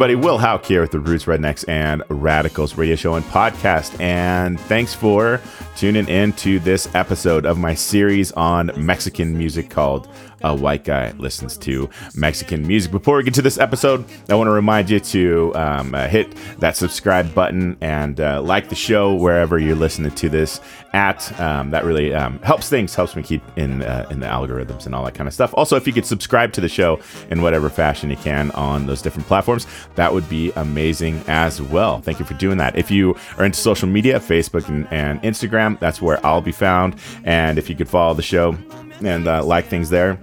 everybody. Will Hauk here with the Roots Rednecks and Radicals radio show and podcast. And thanks for tuning in to this episode of my series on Mexican music called A White Guy Listens to Mexican Music. Before we get to this episode, I want to remind you to um, uh, hit that subscribe button and uh, like the show wherever you're listening to this at. Um, that really um, helps things, helps me keep in uh, in the algorithms and all that kind of stuff. Also, if you could subscribe to the show in whatever fashion you can on those different platforms, that would be amazing as well. Thank you for doing that. If you are into social media, Facebook and, and Instagram, that's where I'll be found. And if you could follow the show and uh, like things there,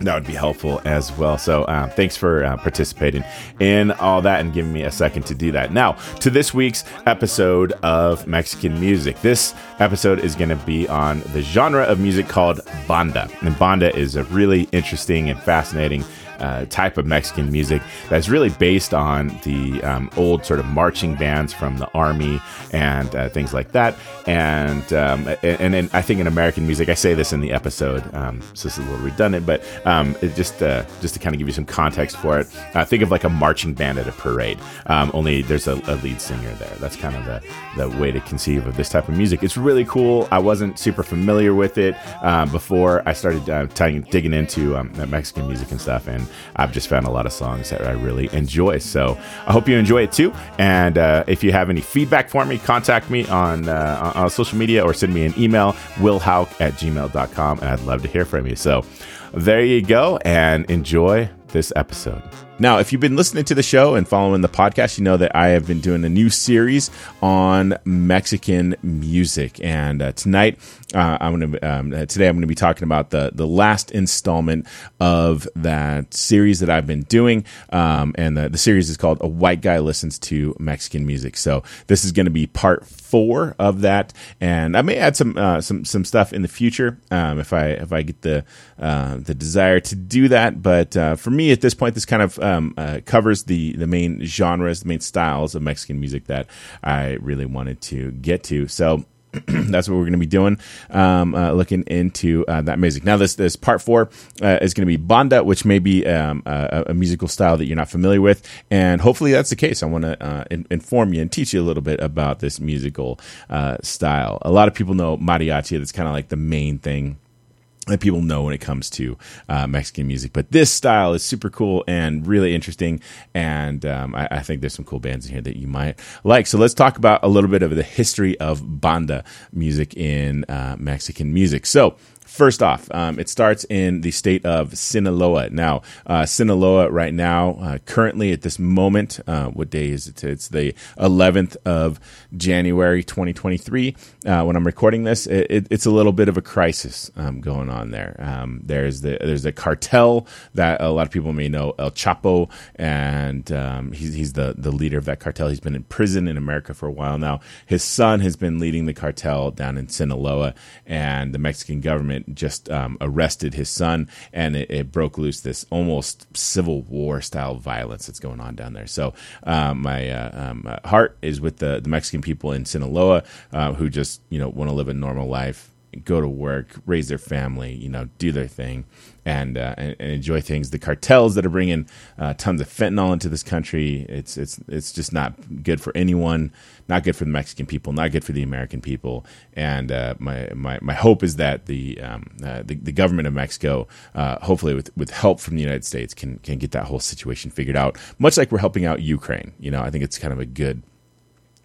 that would be helpful as well. So, uh, thanks for uh, participating in all that and giving me a second to do that. Now, to this week's episode of Mexican music. This episode is going to be on the genre of music called banda. And banda is a really interesting and fascinating uh, type of Mexican music that's really based on the um, old sort of marching bands from the army and uh, things like that. And, um, and, and I think in American music, I say this in the episode, um, so this is a little redundant, but um, just uh, just to kind of give you some context for it, uh, think of like a marching band at a parade. Um, only there's a, a, lead singer there. That's kind of the, the way to conceive of this type of music. It's really cool. I wasn't super familiar with it uh, before I started uh, t- digging into um, Mexican music and stuff, and I've just found a lot of songs that I really enjoy. So I hope you enjoy it too. And uh, if you have any feedback for me, contact me on, uh, on social media or send me an email, willhauk at gmail.com, and I'd love to hear from you. So there you go, and enjoy this episode. Now, if you've been listening to the show and following the podcast, you know that I have been doing a new series on Mexican music. And uh, tonight, uh, I'm going to um, uh, today I'm going to be talking about the the last installment of that series that I've been doing. Um, and the, the series is called "A White Guy Listens to Mexican Music." So this is going to be part four of that, and I may add some uh, some some stuff in the future um, if I if I get the uh, the desire to do that. But uh, for me, at this point, this kind of um, uh, covers the the main genres, the main styles of Mexican music that I really wanted to get to. So. that's what we're going to be doing, um, uh, looking into uh, that music. Now, this this part four uh, is going to be banda, which may be um, a, a, musical style that you're not familiar with, and hopefully that's the case. I want to uh, in, inform you and teach you a little bit about this musical uh, style. A lot of people know mariachi; that's kind of like the main thing that people know when it comes to uh, Mexican music. But this style is super cool and really interesting. And um, I, I, think there's some cool bands in here that you might like. So let's talk about a little bit of the history of banda music in uh, Mexican music. So First off, um, it starts in the state of Sinaloa. Now, uh, Sinaloa right now, uh, currently at this moment, uh, what day is it? It's the 11th of January 2023. Uh, when I'm recording this, it, it, it's a little bit of a crisis um, going on there. Um, there's the there's a cartel that a lot of people may know, El Chapo, and um, he's, he's the the leader of that cartel. He's been in prison in America for a while now. His son has been leading the cartel down in Sinaloa, and the Mexican government just um, arrested his son, and it, it, broke loose this almost civil war style violence that's going on down there. So um, my uh, um, uh, heart is with the, the Mexican people in Sinaloa uh, who just you know want to live a normal life go to work, raise their family, you know, do their thing, and uh, and, and, enjoy things. The cartels that are bringing uh, tons of fentanyl into this country, it's it's it's just not good for anyone. Not good for the Mexican people. Not good for the American people. And uh, my, my my hope is that the um, uh, the, the, government of Mexico, uh, hopefully with with help from the United States, can can get that whole situation figured out. Much like we're helping out Ukraine. You know, I think it's kind of a good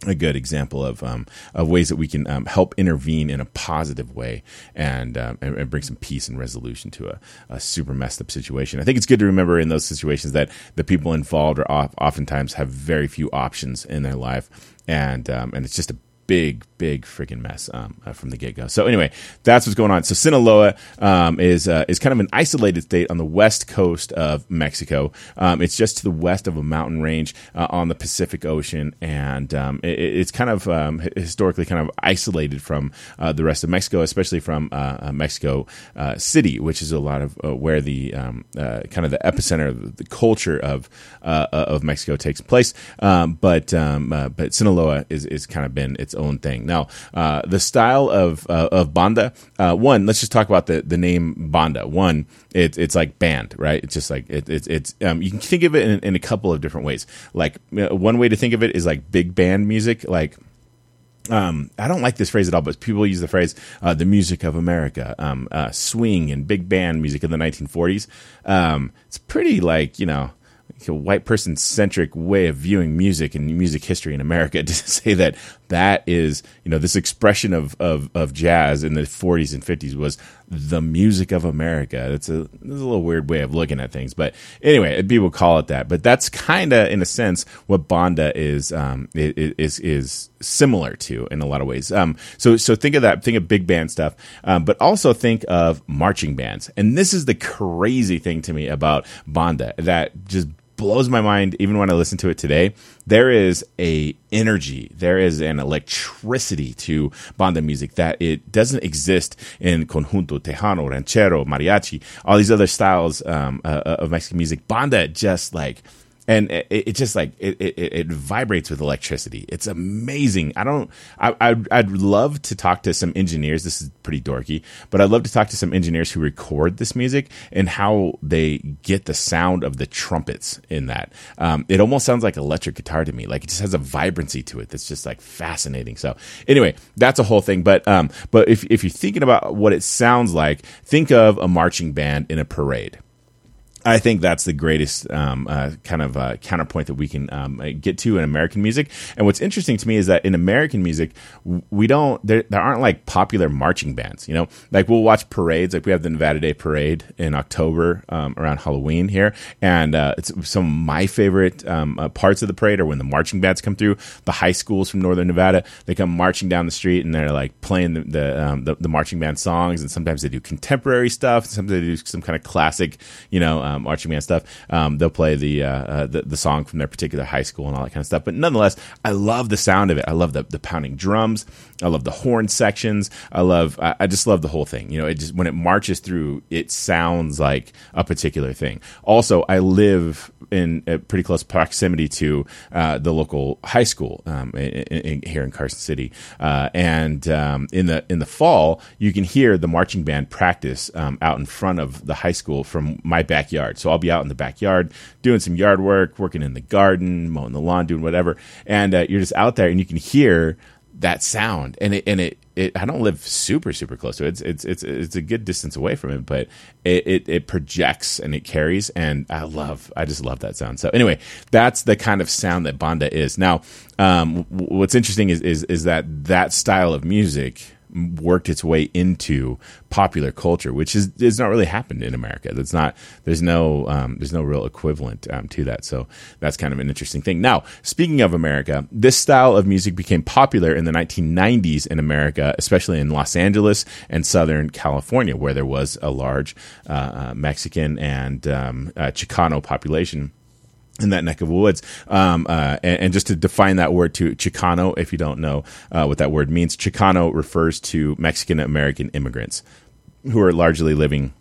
a good example of um, of ways that we can um, help intervene in a positive way and, um, and, and bring some peace and resolution to a, a, super messed up situation. I think it's good to remember in those situations that the people involved are off, oftentimes have very few options in their life, and um, and it's just a big, big freaking mess um, uh, from the get go. So anyway, that's what's going on. So Sinaloa um, is uh, is kind of an isolated state on the west coast of Mexico. Um, it's just to the west of a mountain range uh, on the Pacific Ocean, and um, it, it's kind of um, historically kind of isolated from uh, the rest of Mexico, especially from uh, uh, Mexico City, which is a lot of where the um, kind of the epicenter of the culture of of Mexico takes place. But but Sinaloa is is kind of been its own thing. Now, uh, the style of uh, of banda. Uh, one, let's just talk about the the name banda. One, it's it's like band, right? It's just like it, it's it's um, you can think of it in, in a couple of different ways. Like uh, one way to think of it is like big band music, like um, I don't like this phrase at all, but people use the phrase uh, "the music of America," um, uh, swing and big band music in the 1940s. Um, it's pretty like you know a white person centric way of viewing music and music history in America to say that that is, you know, this expression of, of, of jazz in the 40s and 50s was the music of America. That's a, that's a little weird way of looking at things. But anyway, people call it that. But that's kind of, in a sense, what Banda is, um, is, is similar to in a lot of ways. Um, so, so think of that, think of big band stuff, um, but also think of marching bands. And this is the crazy thing to me about Banda that just blows my mind even when I listen to it today. There is a energy, there is an electricity to banda music that it doesn't exist in conjunto, tejano, ranchero, mariachi, all these other styles um, uh, of Mexican music. Banda just like and it, it just like it, it, it, vibrates with electricity. It's amazing. I don't. I I'd, I'd, love to talk to some engineers. This is pretty dorky, but I'd love to talk to some engineers who record this music and how they get the sound of the trumpets in that. Um, it almost sounds like electric guitar to me. Like it just has a vibrancy to it that's just like fascinating. So anyway, that's a whole thing. But um, but if if you're thinking about what it sounds like, think of a marching band in a parade I think that's the greatest um, uh, kind of uh, counterpoint that we can um, get to in American music. And what's interesting to me is that in American music, we don't there, there aren't like popular marching bands. You know, like we'll watch parades. Like we have the Nevada Day Parade in October um, around Halloween here, and uh, it's some of my favorite um, uh, parts of the parade are when the marching bands come through. The high schools from Northern Nevada they come marching down the street and they're like playing the the, um, the, the marching band songs, and sometimes they do contemporary stuff. Sometimes they do some kind of classic, you know um, marching band stuff. Um, they'll play the, uh, uh, the, the song from their particular high school and all that kind of stuff. But nonetheless, I love the sound of it. I love the the pounding drums. I love the horn sections. I love. I, I just love the whole thing. You know, it just when it marches through, it sounds like a particular thing. Also, I live in a pretty close proximity to uh, the local high school um, in, in, here in Carson City, uh, and um, in the in the fall, you can hear the marching band practice um, out in front of the high school from my backyard. So I'll be out in the backyard doing some yard work, working in the garden, mowing the lawn, doing whatever, and uh, you're just out there and you can hear that sound and it and it, it I don't live super super close to it. It's it's it's it's a good distance away from it, but it, it, it projects and it carries and I love I just love that sound. So anyway, that's the kind of sound that banda is. Now, um, what's interesting is is is that that style of music worked its way into popular culture, which is is not really happened in America. That's not there's no um, there's no real equivalent um, to that. So that's kind of an interesting thing. Now, speaking of America, this style of music became popular in the 1990s in America, especially in Los Angeles and Southern California, where there was a large uh, uh Mexican and um, uh, Chicano population in that neck of woods. Um, uh, and, and, just to define that word to Chicano, if you don't know uh, what that word means, Chicano refers to Mexican American immigrants who are largely living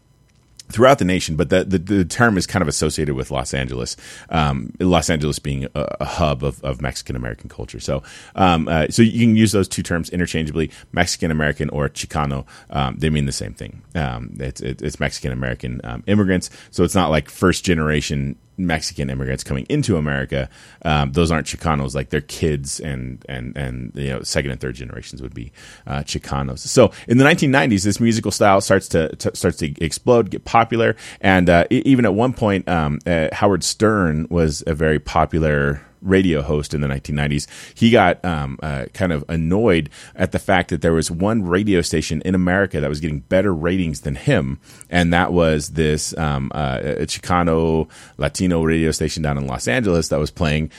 throughout the nation, but the, the, the, term is kind of associated with Los Angeles, um, Los Angeles being a, a hub of, of Mexican American culture. So, um, uh, so you can use those two terms interchangeably, Mexican American or Chicano. Um, they mean the same thing. Um, it's, it's Mexican American um, immigrants. So it's not like first generation Mexican immigrants coming into America, um, those aren't Chicanos. Like their kids and and and you know second and third generations would be uh, Chicanos. So in the 1990s, this musical style starts to, to starts to explode, get popular, and uh, even at one point, um, uh, Howard Stern was a very popular radio host in the 1990s, he got um, uh, kind of annoyed at the fact that there was one radio station in America that was getting better ratings than him, and that was this um, uh, Chicano Latino radio station down in Los Angeles that was playing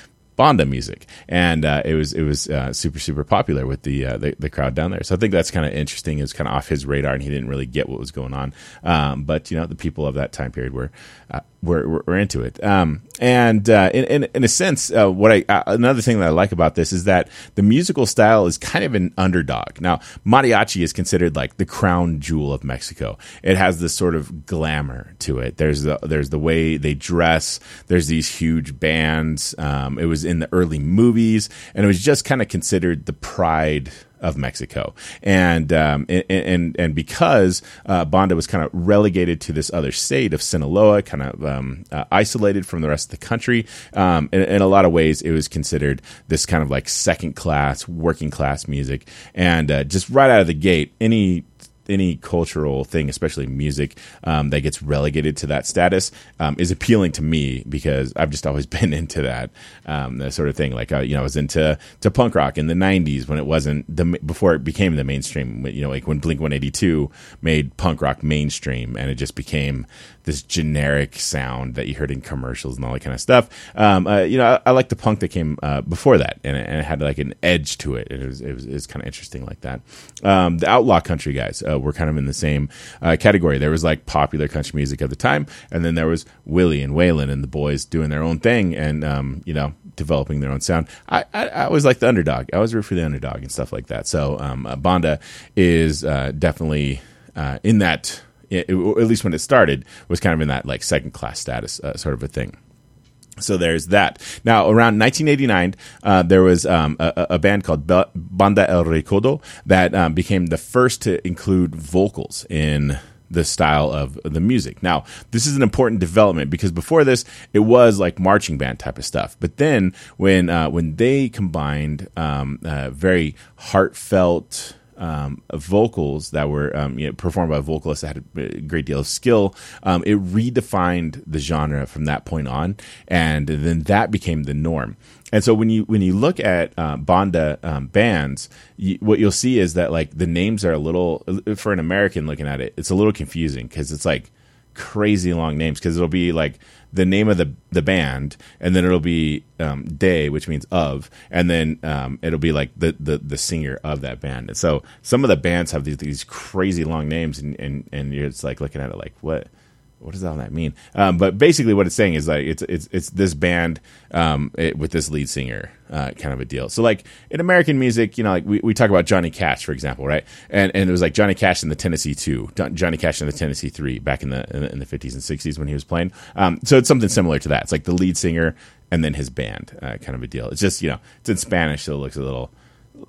banda music, and uh, it was it was uh, super super popular with the, uh, the, the crowd down there. So I think that's kind of interesting. It was kind of off his radar, and he didn't really get what was going on. Um, but you know, the people of that time period were uh, were, were, into it. Um, and uh, in, in, in a sense, uh, what I another thing that I like about this is that the musical style is kind of an underdog. Now, mariachi is considered like the crown jewel of Mexico. It has this sort of glamour to it. There's the there's the way they dress. There's these huge bands. Um, it was in the early movies, and it was just kind of considered the pride of Mexico, and um, and, and, because uh, Banda was kind of relegated to this other state of Sinaloa, kind of um, uh, isolated from the rest of the country. Um, in, in, a lot of ways, it was considered this kind of like second class, working class music, and uh, just right out of the gate, any any cultural thing, especially music, um, that gets relegated to that status um, is appealing to me because I've just always been into that um, that sort of thing. Like uh, you know, I was into to punk rock in the '90s when it wasn't the before it became the mainstream. You know, like when Blink 182 made punk rock mainstream, and it just became this generic sound that you heard in commercials and all that kind of stuff. Um, uh, you know, I, I like the punk that came uh, before that, and it, and it, had like an edge to it. It was it was, was kind of interesting like that. Um, the outlaw country guys uh, were kind of in the same uh, category. There was like popular country music at the time, and then there was Willie and Waylon and the boys doing their own thing, and um, you know, developing their own sound. I, I, I always like the underdog. I always root for the underdog and stuff like that. So um, uh, Banda is uh, definitely in that at least when it started, was kind of in that like second class status uh, sort of a thing. So there's that. Now, around 1989, uh, there was um, a, a, band called Banda El Recodo that um, became the first to include vocals in the style of the music. Now, this is an important development because before this, it was like marching band type of stuff. But then, when uh, when they combined um, uh, very heartfelt um, vocals that were um, you know, performed by vocalists that had a great deal of skill, um, it redefined the genre from that point on, and then that became the norm. And so when you when you look at uh, banda um, bands, you, what you'll see is that like the names are a little for an American looking at it, it's a little confusing because it's like crazy long names because it'll be like the name of the the band, and then it'll be um, "day," which means of, and then um, it'll be like the, the the singer of that band. And so some of the bands have these, these crazy long names, and, and and you're just like looking at it like what what does all that mean? Um, but basically, what it's saying is like it's it's it's this band um, it, with this lead singer uh, kind of a deal. So like in American music, you know, like we, we talk about Johnny Cash, for example, right? And and it was like Johnny Cash in the Tennessee Two, Johnny Cash in the Tennessee Three, back in the in the fifties and sixties when he was playing. Um, so it's something similar to that. It's like the lead singer and then his band, uh, kind of a deal. It's just you know it's in Spanish, so it looks a little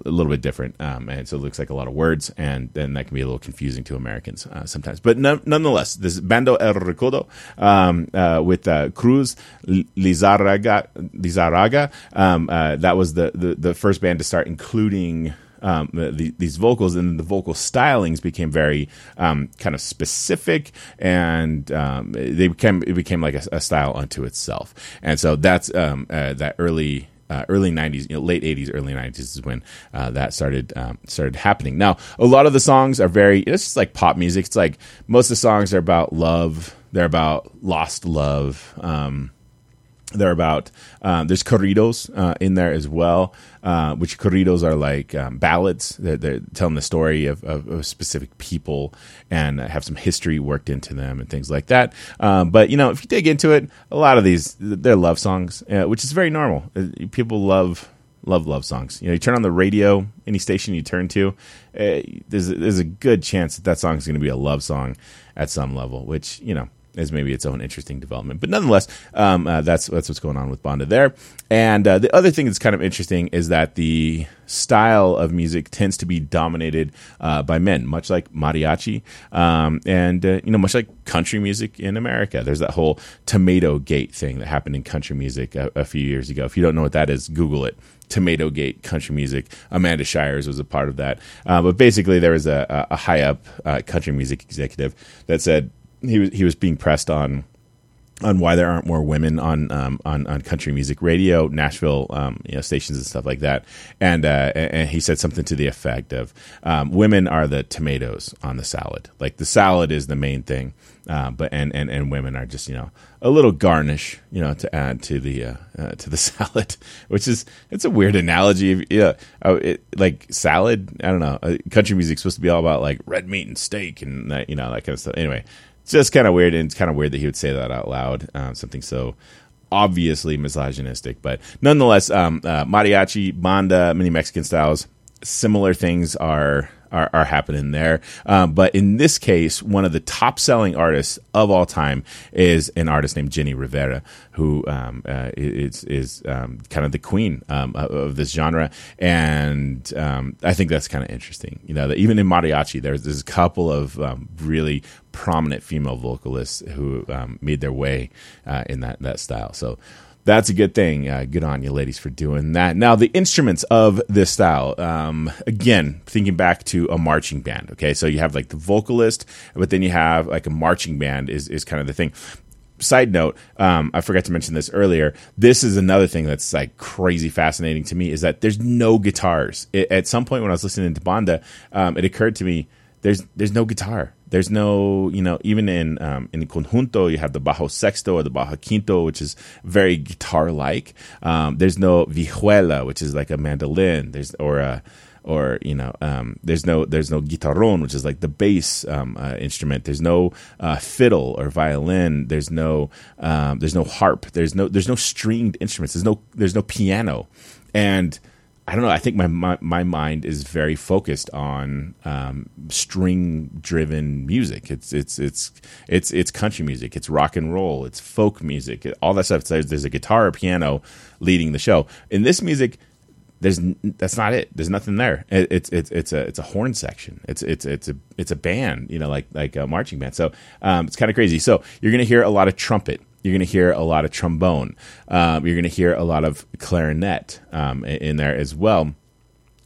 a little bit different, um, and so it looks like a lot of words, and then that can be a little confusing to Americans uh, sometimes. But nonetheless, this Banda El Recodo um, uh, with uh, Cruz Lizarraga, Lizarraga um, uh, that was the, the, the first band to start including. Um, the, these vocals and the vocal stylings became very um, kind of specific, and um, they became it became like a, a, style unto itself. And so that's uh, that early uh, early 90s, you know, late 80s, early 90s is when uh, that started um, started happening. Now, a lot of the songs are very it's just like pop music. It's like most of the songs are about love. They're about lost love. Um, they're about um, there's corridos uh, in there as well, uh, which corridos are like um, ballads. They're, they're, telling the story of, of, of, specific people and have some history worked into them and things like that. Um, but you know, if you dig into it, a lot of these they're love songs, uh, which is very normal. Uh, people love love love songs. You know, you turn on the radio, any station you turn to, uh, there's there's a good chance that that song is going to be a love song at some level, which you know is maybe its own interesting development. But nonetheless, um, uh, that's that's what's going on with Banda there. And uh, the other thing that's kind of interesting is that the style of music tends to be dominated uh, by men, much like mariachi, um, and uh, you know, much like country music in America. There's that whole tomato gate thing that happened in country music a, a few years ago. If you don't know what that is, Google it. Tomato Gate country music. Amanda Shires was a part of that. Uh, but basically, there was a, a high up uh, country music executive that said he was he was being pressed on on why there aren't more women on um, on, on country music radio, Nashville um, you know, stations and stuff like that. And uh, and he said something to the effect of um, women are the tomatoes on the salad. Like the salad is the main thing, uh, but and, and and women are just you know a little garnish, you know, to add to the uh, uh to the salad, which is it's a weird analogy. Yeah, oh, like salad. I don't know. Uh, country music's supposed to be all about like red meat and steak and that, you know that kind of stuff. Anyway, it's just kind of weird, and it's kind of weird that he would say that out loud. Um, something so obviously misogynistic, but nonetheless, um, uh, mariachi, banda, many Mexican styles, similar things are are, are happening there. Um, but in this case, one of the top selling artists of all time is an artist named Jenni Rivera, who um, uh, is, is um, kind of the queen um, of this genre. And um, I think that's kind of interesting. You know, even in mariachi, there's, there's a couple of um, really prominent female vocalists who made their way uh, in that, that style. So, that's a good thing. Uh, good on you, ladies, for doing that. Now, the instruments of this style, um, again, thinking back to a marching band. Okay, so you have like the vocalist, but then you have like a marching band is is kind of the thing. Side note, um, I forgot to mention this earlier. This is another thing that's like crazy fascinating to me is that there's no guitars. It, at some point when I was listening to Banda, um, it occurred to me there's there's no guitar. There's no, you know, even in um, in conjunto, you have the bajo sexto or the bajo quinto, which is very guitar like. Um, there's no vihuela, which is like a mandolin. There's or a or you know um, there's no there's no guitarron which is like the bass um, uh, instrument. There's no uh, fiddle or violin. There's no um, there's no harp. There's no there's no stringed instruments. There's no there's no piano. And I don't know. I think my my, my mind is very focused on um, string driven music. It's it's it's it's it's country music. It's rock and roll. It's folk music. All that stuff. There's, there's a guitar or piano leading the show. In this music, there's that's not it. There's nothing there. It, it's it's it's a it's a horn section. It's it's it's a it's a band. You know, like like a marching band. So um, it's kind of crazy. So you're gonna hear a lot of trumpet you're going to hear a lot of trombone. Um, you're going to hear a lot of clarinet um, in there as well.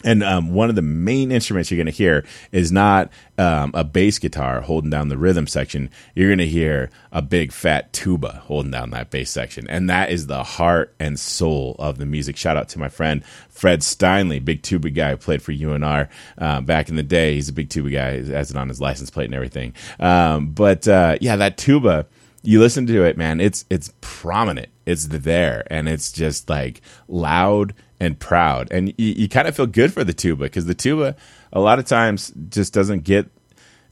And um, one of the main instruments you're going to hear is not um, a bass guitar holding down the rhythm section. You're going to hear a big fat tuba holding down that bass section. And that is the heart and soul of the music. Shout out to my friend Fred Steinley, big tuba guy who played for UNR uh, back in the day. He's a big tuba guy, has it on his license plate and everything. Um, but uh, yeah, that tuba you listen to it, man, it's it's prominent. It's there, and it's just like loud and proud, and you, you kind of feel good for the tuba because the tuba a lot of times just doesn't get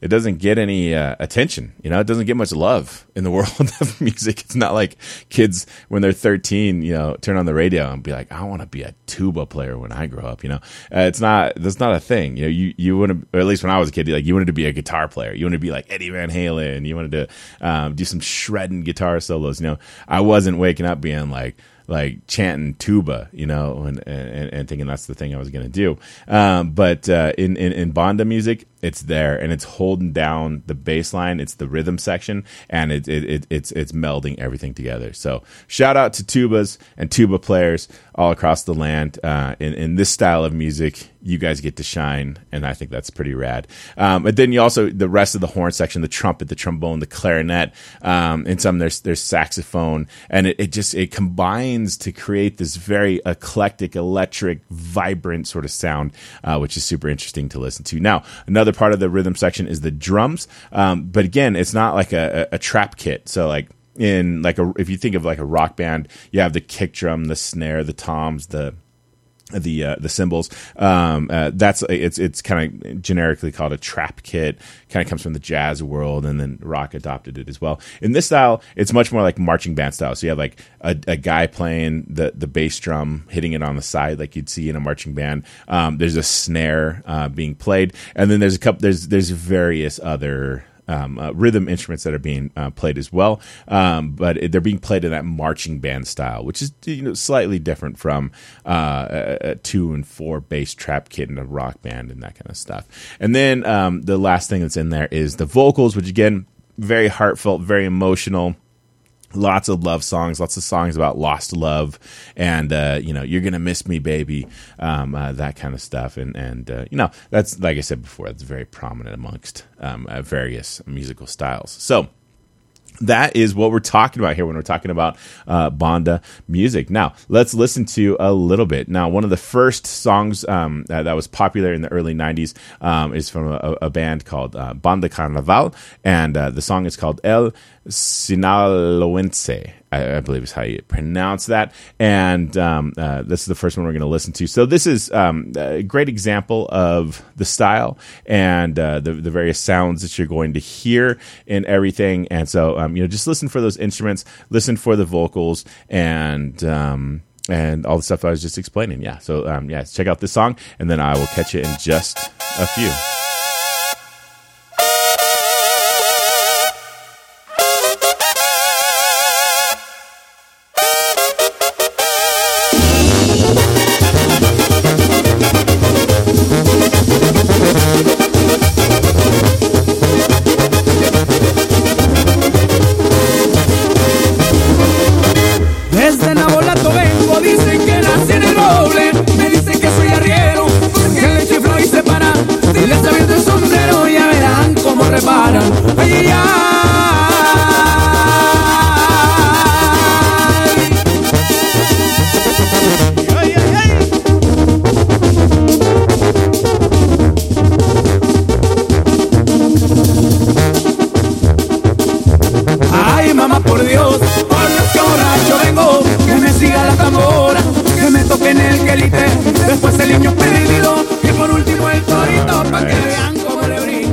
it doesn't get any uh, attention. You know, it doesn't get much love in the world of music. It's not like kids when they're 13, you know, turn on the radio and be like, I want to be a tuba player when I grow up. You know, uh, it's not that's not a thing. You know, you you want to, at least when I was a kid, like you wanted to be a guitar player. You wanted to be like Eddie Van Halen. You wanted to um, do some shredding guitar solos. You know, I wasn't waking up being like like chanting tuba, you know, and, and, and thinking that's the thing I was going to do. Um, but uh, in, in, in Banda music, it's there and it's holding down the bass line. It's the rhythm section and it, it, it, it's, it's melding everything together. So shout out to tubas and tuba players all across the land. Uh, in, in this style of music, you guys get to shine, and I think that's pretty rad. Um, but then you also the rest of the horn section, the trumpet, the trombone, the clarinet, um, and some there's there's saxophone, and it, it just it combines to create this very eclectic, electric, vibrant sort of sound, uh, which is super interesting to listen to. Now, another part of the rhythm section is the drums, um, but again, it's not like a, a, a trap kit, so like in like a if you think of like a rock band, you have the kick drum, the snare, the toms, the the uh, the cymbals. Um, uh, that's it's it's kind of generically called a trap kit. Kind of comes from the jazz world, and then rock adopted it as well. In this style, it's much more like marching band style. So you have like a, a guy playing the the bass drum, hitting it on the side like you'd see in a marching band. Um, there's a snare uh, being played, and then there's a couple. There's there's various other um, uh, rhythm instruments that are being uh, played as well, um, but they're being played in that marching band style, which is you know slightly different from uh, a, two and four bass trap kit and a rock band and that kind of stuff. And then um, the last thing that's in there is the vocals, which again very heartfelt, very emotional lots of love songs, lots of songs about lost love, and uh, you know, you're gonna miss me, baby, um, uh, that kind of stuff, and and uh, you know, that's like I said before, that's very prominent amongst um, uh, various musical styles. So that is what we're talking about here when we're talking about uh, banda music. Now, let's listen to a little bit. Now, one of the first songs um, that, that, was popular in the early 90s um, is from a, a band called uh, Banda Carnaval, and uh, the song is called El Sinaloense. I, I, believe is how you pronounce that. And um, uh, this is the first one we're going to listen to. So this is um, a great example of the style and uh, the, the various sounds that you're going to hear in everything. And so, um, you know, just listen for those instruments, listen for the vocals, and um, and all the stuff I was just explaining. Yeah. So um, yeah, check out this song, and then I will catch you in just a few.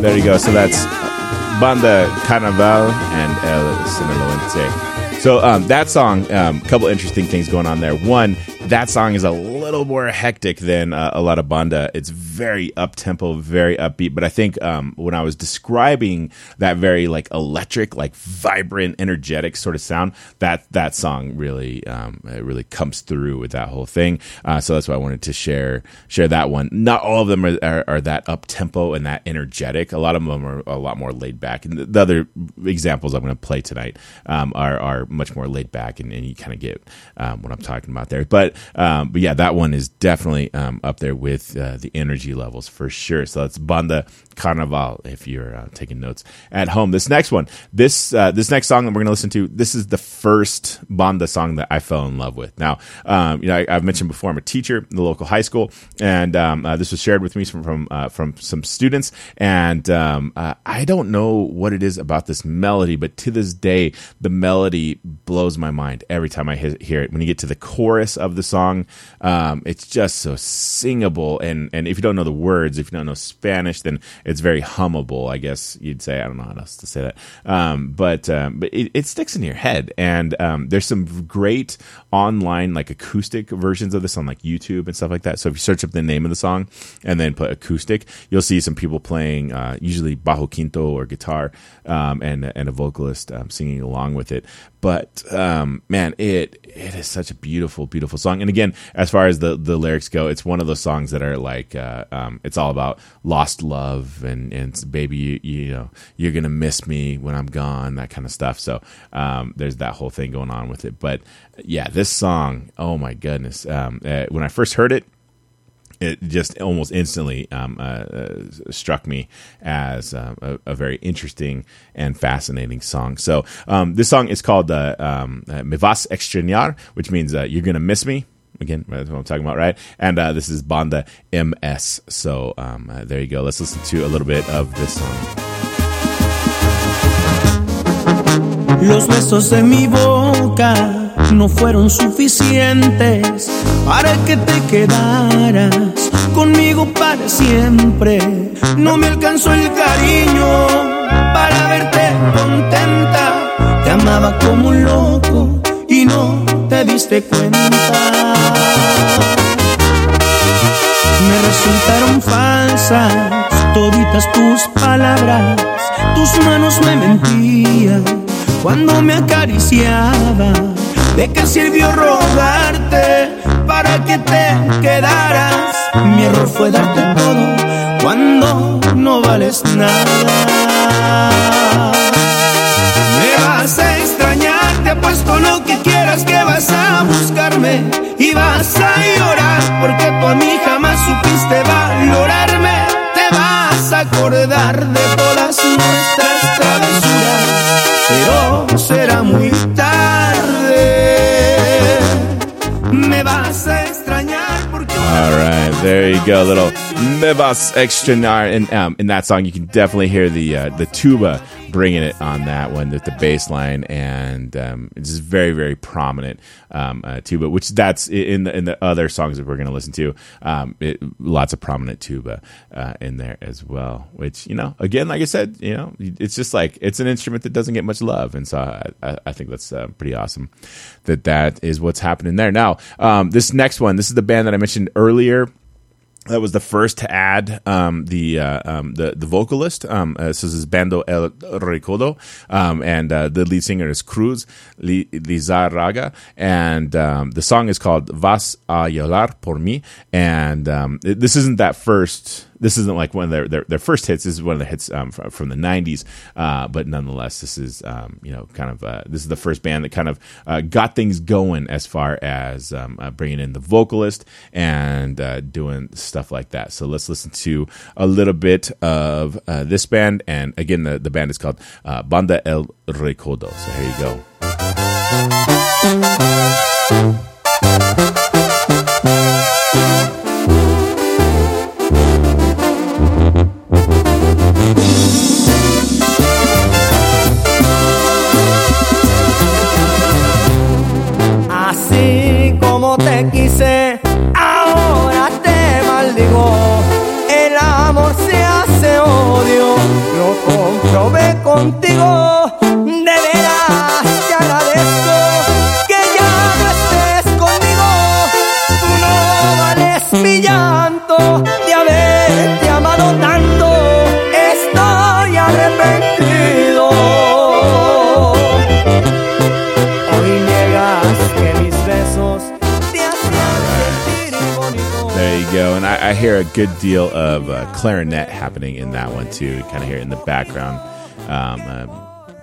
There you go. So that's Banda Carnaval and El Sinaloense. So um, that song, a um, couple interesting things going on there. One, that song is a little more hectic than uh, a lot of banda. It's very up tempo, very upbeat. But I think um, when I was describing that very like electric, like vibrant, energetic sort of sound, that that song really um, really comes through with that whole thing. Uh, so that's why I wanted to share share that one. Not all of them are, are, are that up tempo and that energetic. A lot of them are a lot more laid back. And the, the other examples I'm going to play tonight um, are are much more laid back, and, and you kind of get um, what I'm talking about there. But um, but yeah, that one is definitely um, up there with uh, the energy levels for sure. So that's Banda Carnaval if you're uh, taking notes at home. This next one, this uh, this next song that we're going to listen to, this is the first Banda song that I fell in love with. Now, um, you know, I, have mentioned before, I'm a teacher in the local high school, and um, uh, this was shared with me from from, uh, from some students, and um, uh, I don't know what it is about this melody, but to this day, the melody blows my mind every time I hear it. When you get to the chorus of the song, um, it's just so singable, and and if you don't know the words, if you don't know Spanish, then it's very hummable. I guess you'd say. I don't know how else to say that, um, but um, but it, it, sticks in your head. And um, there's some great online like acoustic versions of this on like YouTube and stuff like that. So if you search up the name of the song and then put acoustic, you'll see some people playing uh, usually bajo quinto or guitar um, and and a vocalist um, singing along with it. But um, man, it it is such a beautiful, beautiful song. And again, as far as the the lyrics go, it's one of those songs that are like uh, um, it's all about lost love and and baby, you, you, know you're gonna miss me when I'm gone, that kind of stuff. So um, there's that whole thing going on with it. But yeah, this song, oh my goodness, um, uh, when I first heard it it just almost instantly um, uh, uh, struck me as uh, a, a, very interesting and fascinating song. So um, this song is called uh, um, uh, "Me vas extrañar," which means uh, "you're gonna miss me." Again, that's what I'm talking about, right? And this is Banda MS. So um, there you go. Let's listen to a little bit of this song. Los besos de mi boca no fueron suficientes para que te quedaras conmigo para siempre. No me alcanzó el cariño para verte contenta. Te amaba como un loco y no te diste cuenta. Me resultaron falsas toditas tus palabras, tus manos me mentían cuando me acariciaba ¿De qué sirvió rogarte para que te quedaras? Mi error fue darte todo cuando no vales nada. Me vas a extrañar, te apuesto lo que quieras que vas a buscarme y vas a llorar porque a little Me Vas Extrañar. And um, in that song, you can definitely hear the uh, the tuba bringing it on that one with the bass line, and um, it's just very, very prominent um, uh, tuba, which that's in the, in the other songs that we're going to listen to. Um, it, lots of prominent tuba uh, in there as well, which, you know, again, like I said, you know, it's just like it's an instrument that doesn't get much love. And so I, I think that's uh, pretty awesome that that is what's happening there. Now, um, this next one, this is the band that I mentioned earlier that was the first to add um, the, uh, um, the the vocalist. Um, uh, this is Banda El Recodo, um, and uh, the lead singer is Cruz Lizarraga, and um, the song is called "Vas a llorar por mí." And um, it, this isn't that first this isn't like one of their, their, their first hits. This is one of the hits um, from, from, the '90s, uh, but nonetheless, this is um, you know kind of uh, this is the first band that kind of uh, got things going as far as um, uh, bringing in the vocalist and uh, doing stuff like that. So let's listen to a little bit of uh, this band, and again, the, the band is called Banda El Recodo. So here you go. Contigo. De veras te agradezco que ya no estés conmigo. Tú no vales mi llanto de haberte amado tanto. Estoy arrepentido. Hoy que mis besos go. And I, I, hear a good deal of uh, clarinet happening in that one too. Kind of hear it in the background. Um, uh,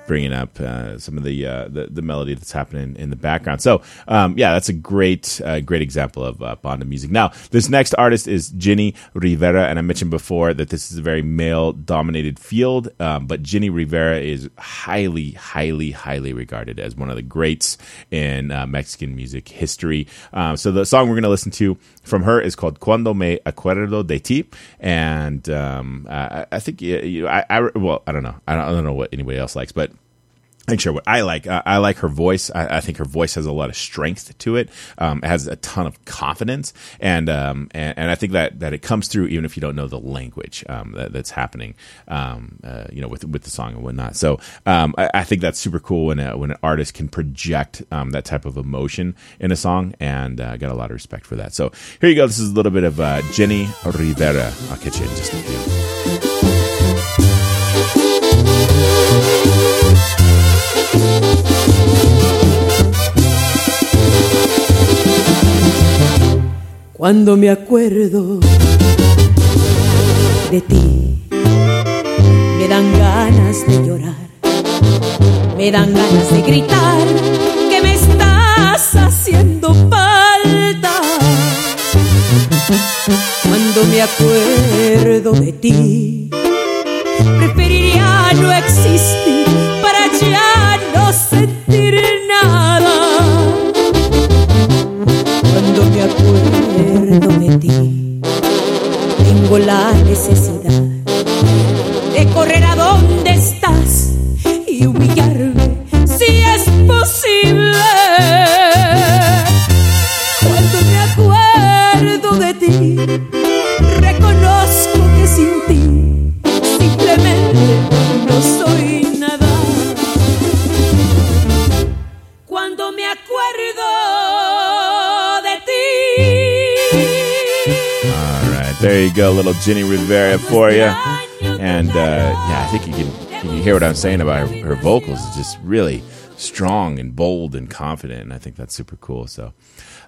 bringing up uh, some of the, uh, the, the melody that's happening in the background. So um, yeah, that's a great uh, great example of uh, banda music. Now this next artist is Jenni Rivera, and I mentioned before that this is a very male dominated field, um, but Jenni Rivera is highly highly highly regarded as one of the greats in uh, Mexican music history. Um, so the song we're going to listen to from her is called "Cuando Me Acuerdo de Ti," and um, I, I, think you know, I, I well I don't know I don't, I don't know what anybody else likes, but I think sure what I like. I, like her voice. I, I, think her voice has a lot of strength to it. Um, it has a ton of confidence, and, um, and, and I think that that it comes through even if you don't know the language um, that, that's happening. Um, uh, you know, with with the song and whatnot. So um, I, I, think that's super cool when a, when an artist can project um, that type of emotion in a song, and uh, I got a lot of respect for that. So here you go. This is a little bit of uh, Jenni Rivera. I'll catch you in just a few. Cuando me acuerdo de ti, me dan ganas de llorar, me dan ganas de gritar que me estás haciendo falta. Cuando me acuerdo de ti, preferiría no existir ti, tengo la necesidad There you go, little Jenni Rivera for you. And uh, yeah, I think you can you hear what I'm saying about her, her vocals. It's just really strong and bold and confident. And I think that's super cool. So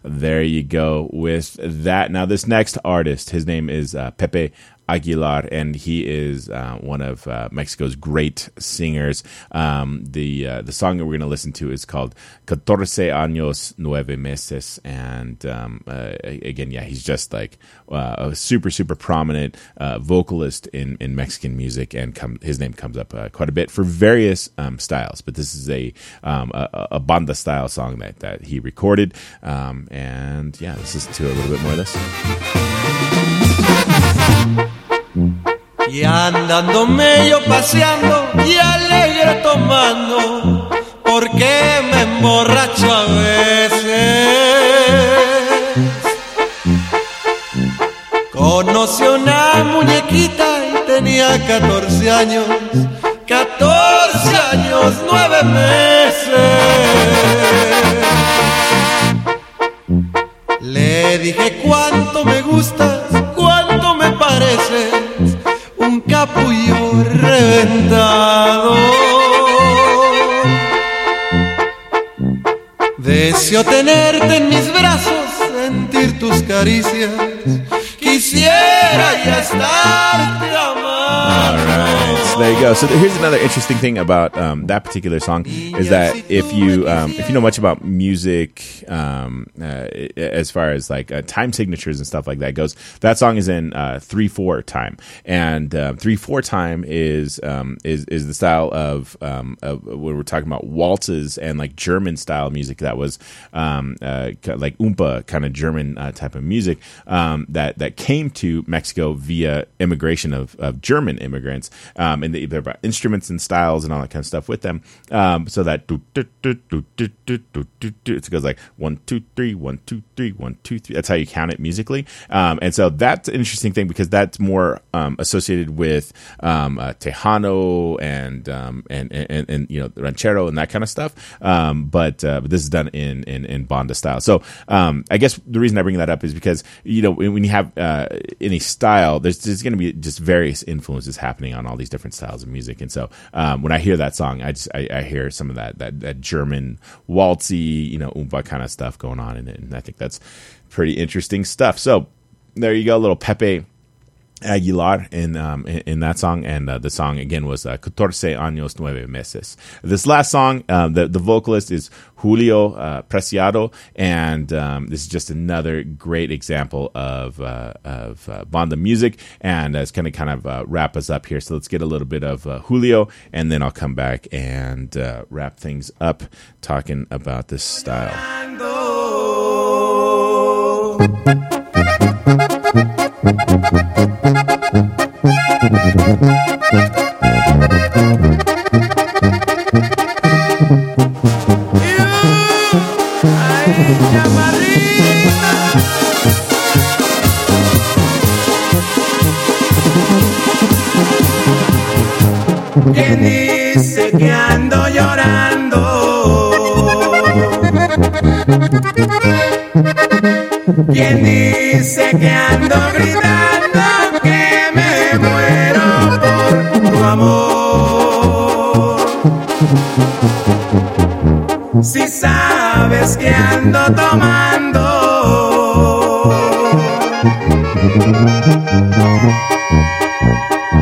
there you go with that. Now, this next artist, his name is uh, Pepe Aguilar, and he is uh, one of uh, Mexico's great singers. Um, the uh, the song that we're going to listen to is called "Catorce años nueve meses," and um, uh, again, yeah, he's just like uh, a super super prominent uh, vocalist in, in Mexican music, and his name comes up quite a bit for various um, styles. But this is a, um, a, a banda style song that that he recorded, um, and yeah, let's listen to a little bit more of this. Y andándome yo paseando y alegre tomando, porque me emborracho a veces. Conocí una muñequita y tenía 14 años, 14 años, 9 meses. Le dije cuánto caricias. Quisiera ya estarte All right, so there you go. So here's another interesting thing about um, that particular song is that if you um, if you know much about music, um, uh, as far as like uh, time signatures and stuff like that goes, that song is in uh, three four time, and uh, three four time is um, is is the style of, um, of when we're talking about waltzes and like German style music that was um, uh, like oompa kind of German uh, type of music that that came to Mexico via immigration of, of German immigrants, um, and they, about instruments and styles and all that kind of stuff with them. Um, so that it goes like one two three one two three one two three. That's how you count it musically. Um, and so that's an interesting thing because that's more um, associated with um, uh, Tejano and, um, and, and and you know ranchero and that kind of stuff. Um, but uh, but this is done in in, in banda style. So um, I guess the reason I bring that up is because you know when you have uh, any style, there's there's going to be just various influences happening on all these different styles of music. And so when I hear that song, I just I, I hear some of that that that German waltzy, you know, oompa kind of stuff going on in it, and I think that's pretty interesting stuff. So there you go, little Pepe Aguilar in, um, in, in that song, and uh, the song again was uh, "Catorce años nueve meses." This last song, um, the the vocalist is Julio uh, Preciado, and um, this is just another great example of uh, of uh, banda music, and it's going to kind of uh, wrap us up here. So let's get a little bit of uh, Julio, and then I'll come back and uh, wrap things up talking about this style. Thank you. ¿Quién dice que ando gritando que me muero por tu amor? Si sabes que ando tomando.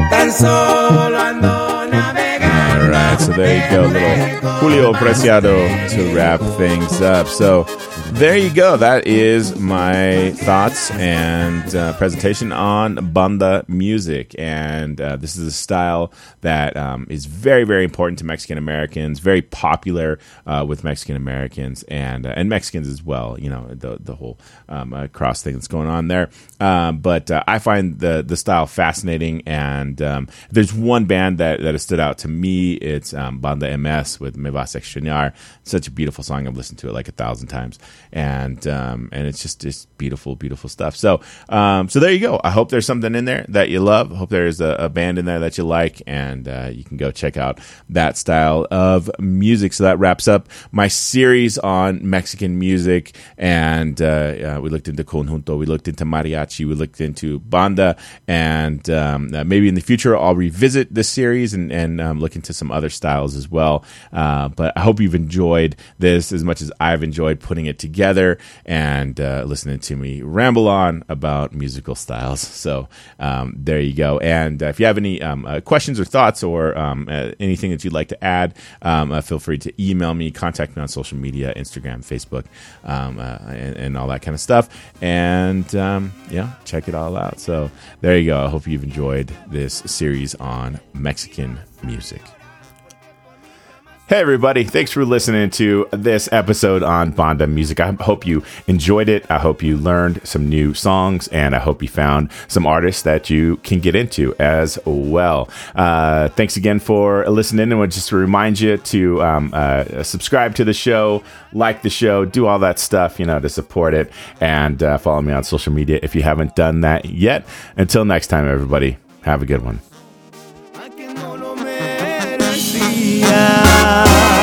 Tan solo ando navegando. All right, so there you go, little Julio Preciado to wrap things up. So there you go. That is my thoughts and uh, presentation on banda music. And uh, this is a style that um, is very, very important to Mexican Americans, very popular uh, with Mexican Americans and uh, and Mexicans as well. You know, the, the whole um, cross thing that's going on there. Um, but uh, I find the, the style fascinating. And um, there's one band that, that has stood out to me. It's um, Banda MS with Me Vas Extrañar. Such a beautiful song. I've listened to it like a thousand times and um, and it's just just beautiful, beautiful stuff. So um, so there you go. I hope there's something in there that you love. I hope there's a, a, band in there that you like, and uh, you can go check out that style of music. So that wraps up my series on Mexican music, and uh, uh, we looked into conjunto, we looked into mariachi, we looked into banda, and um, uh, maybe in the future I'll revisit this series and and um, look into some other styles as well. Uh, but I hope you've enjoyed this as much as I've enjoyed putting it together together and uh, listening to me ramble on about musical styles. So um, there you go. And uh, if you have any um, uh, questions or thoughts or um, uh, anything that you'd like to add, um, uh, feel free to email me, contact me on social media, Instagram, Facebook, um, uh, and, and, all that kind of stuff. And yeah, check it all out. So there you go. I hope you've enjoyed this series on Mexican music. Hey, everybody. Thanks for listening to this episode on Banda Music. I hope you enjoyed it. I hope you learned some new songs, and I hope you found some artists that you can get into as well. Uh, thanks again for listening. And just to remind you to um, uh, subscribe to the show, like the show, do all that stuff, you know, to support it, and uh, follow me on social media if you haven't done that yet. Until next time, everybody, have a good one now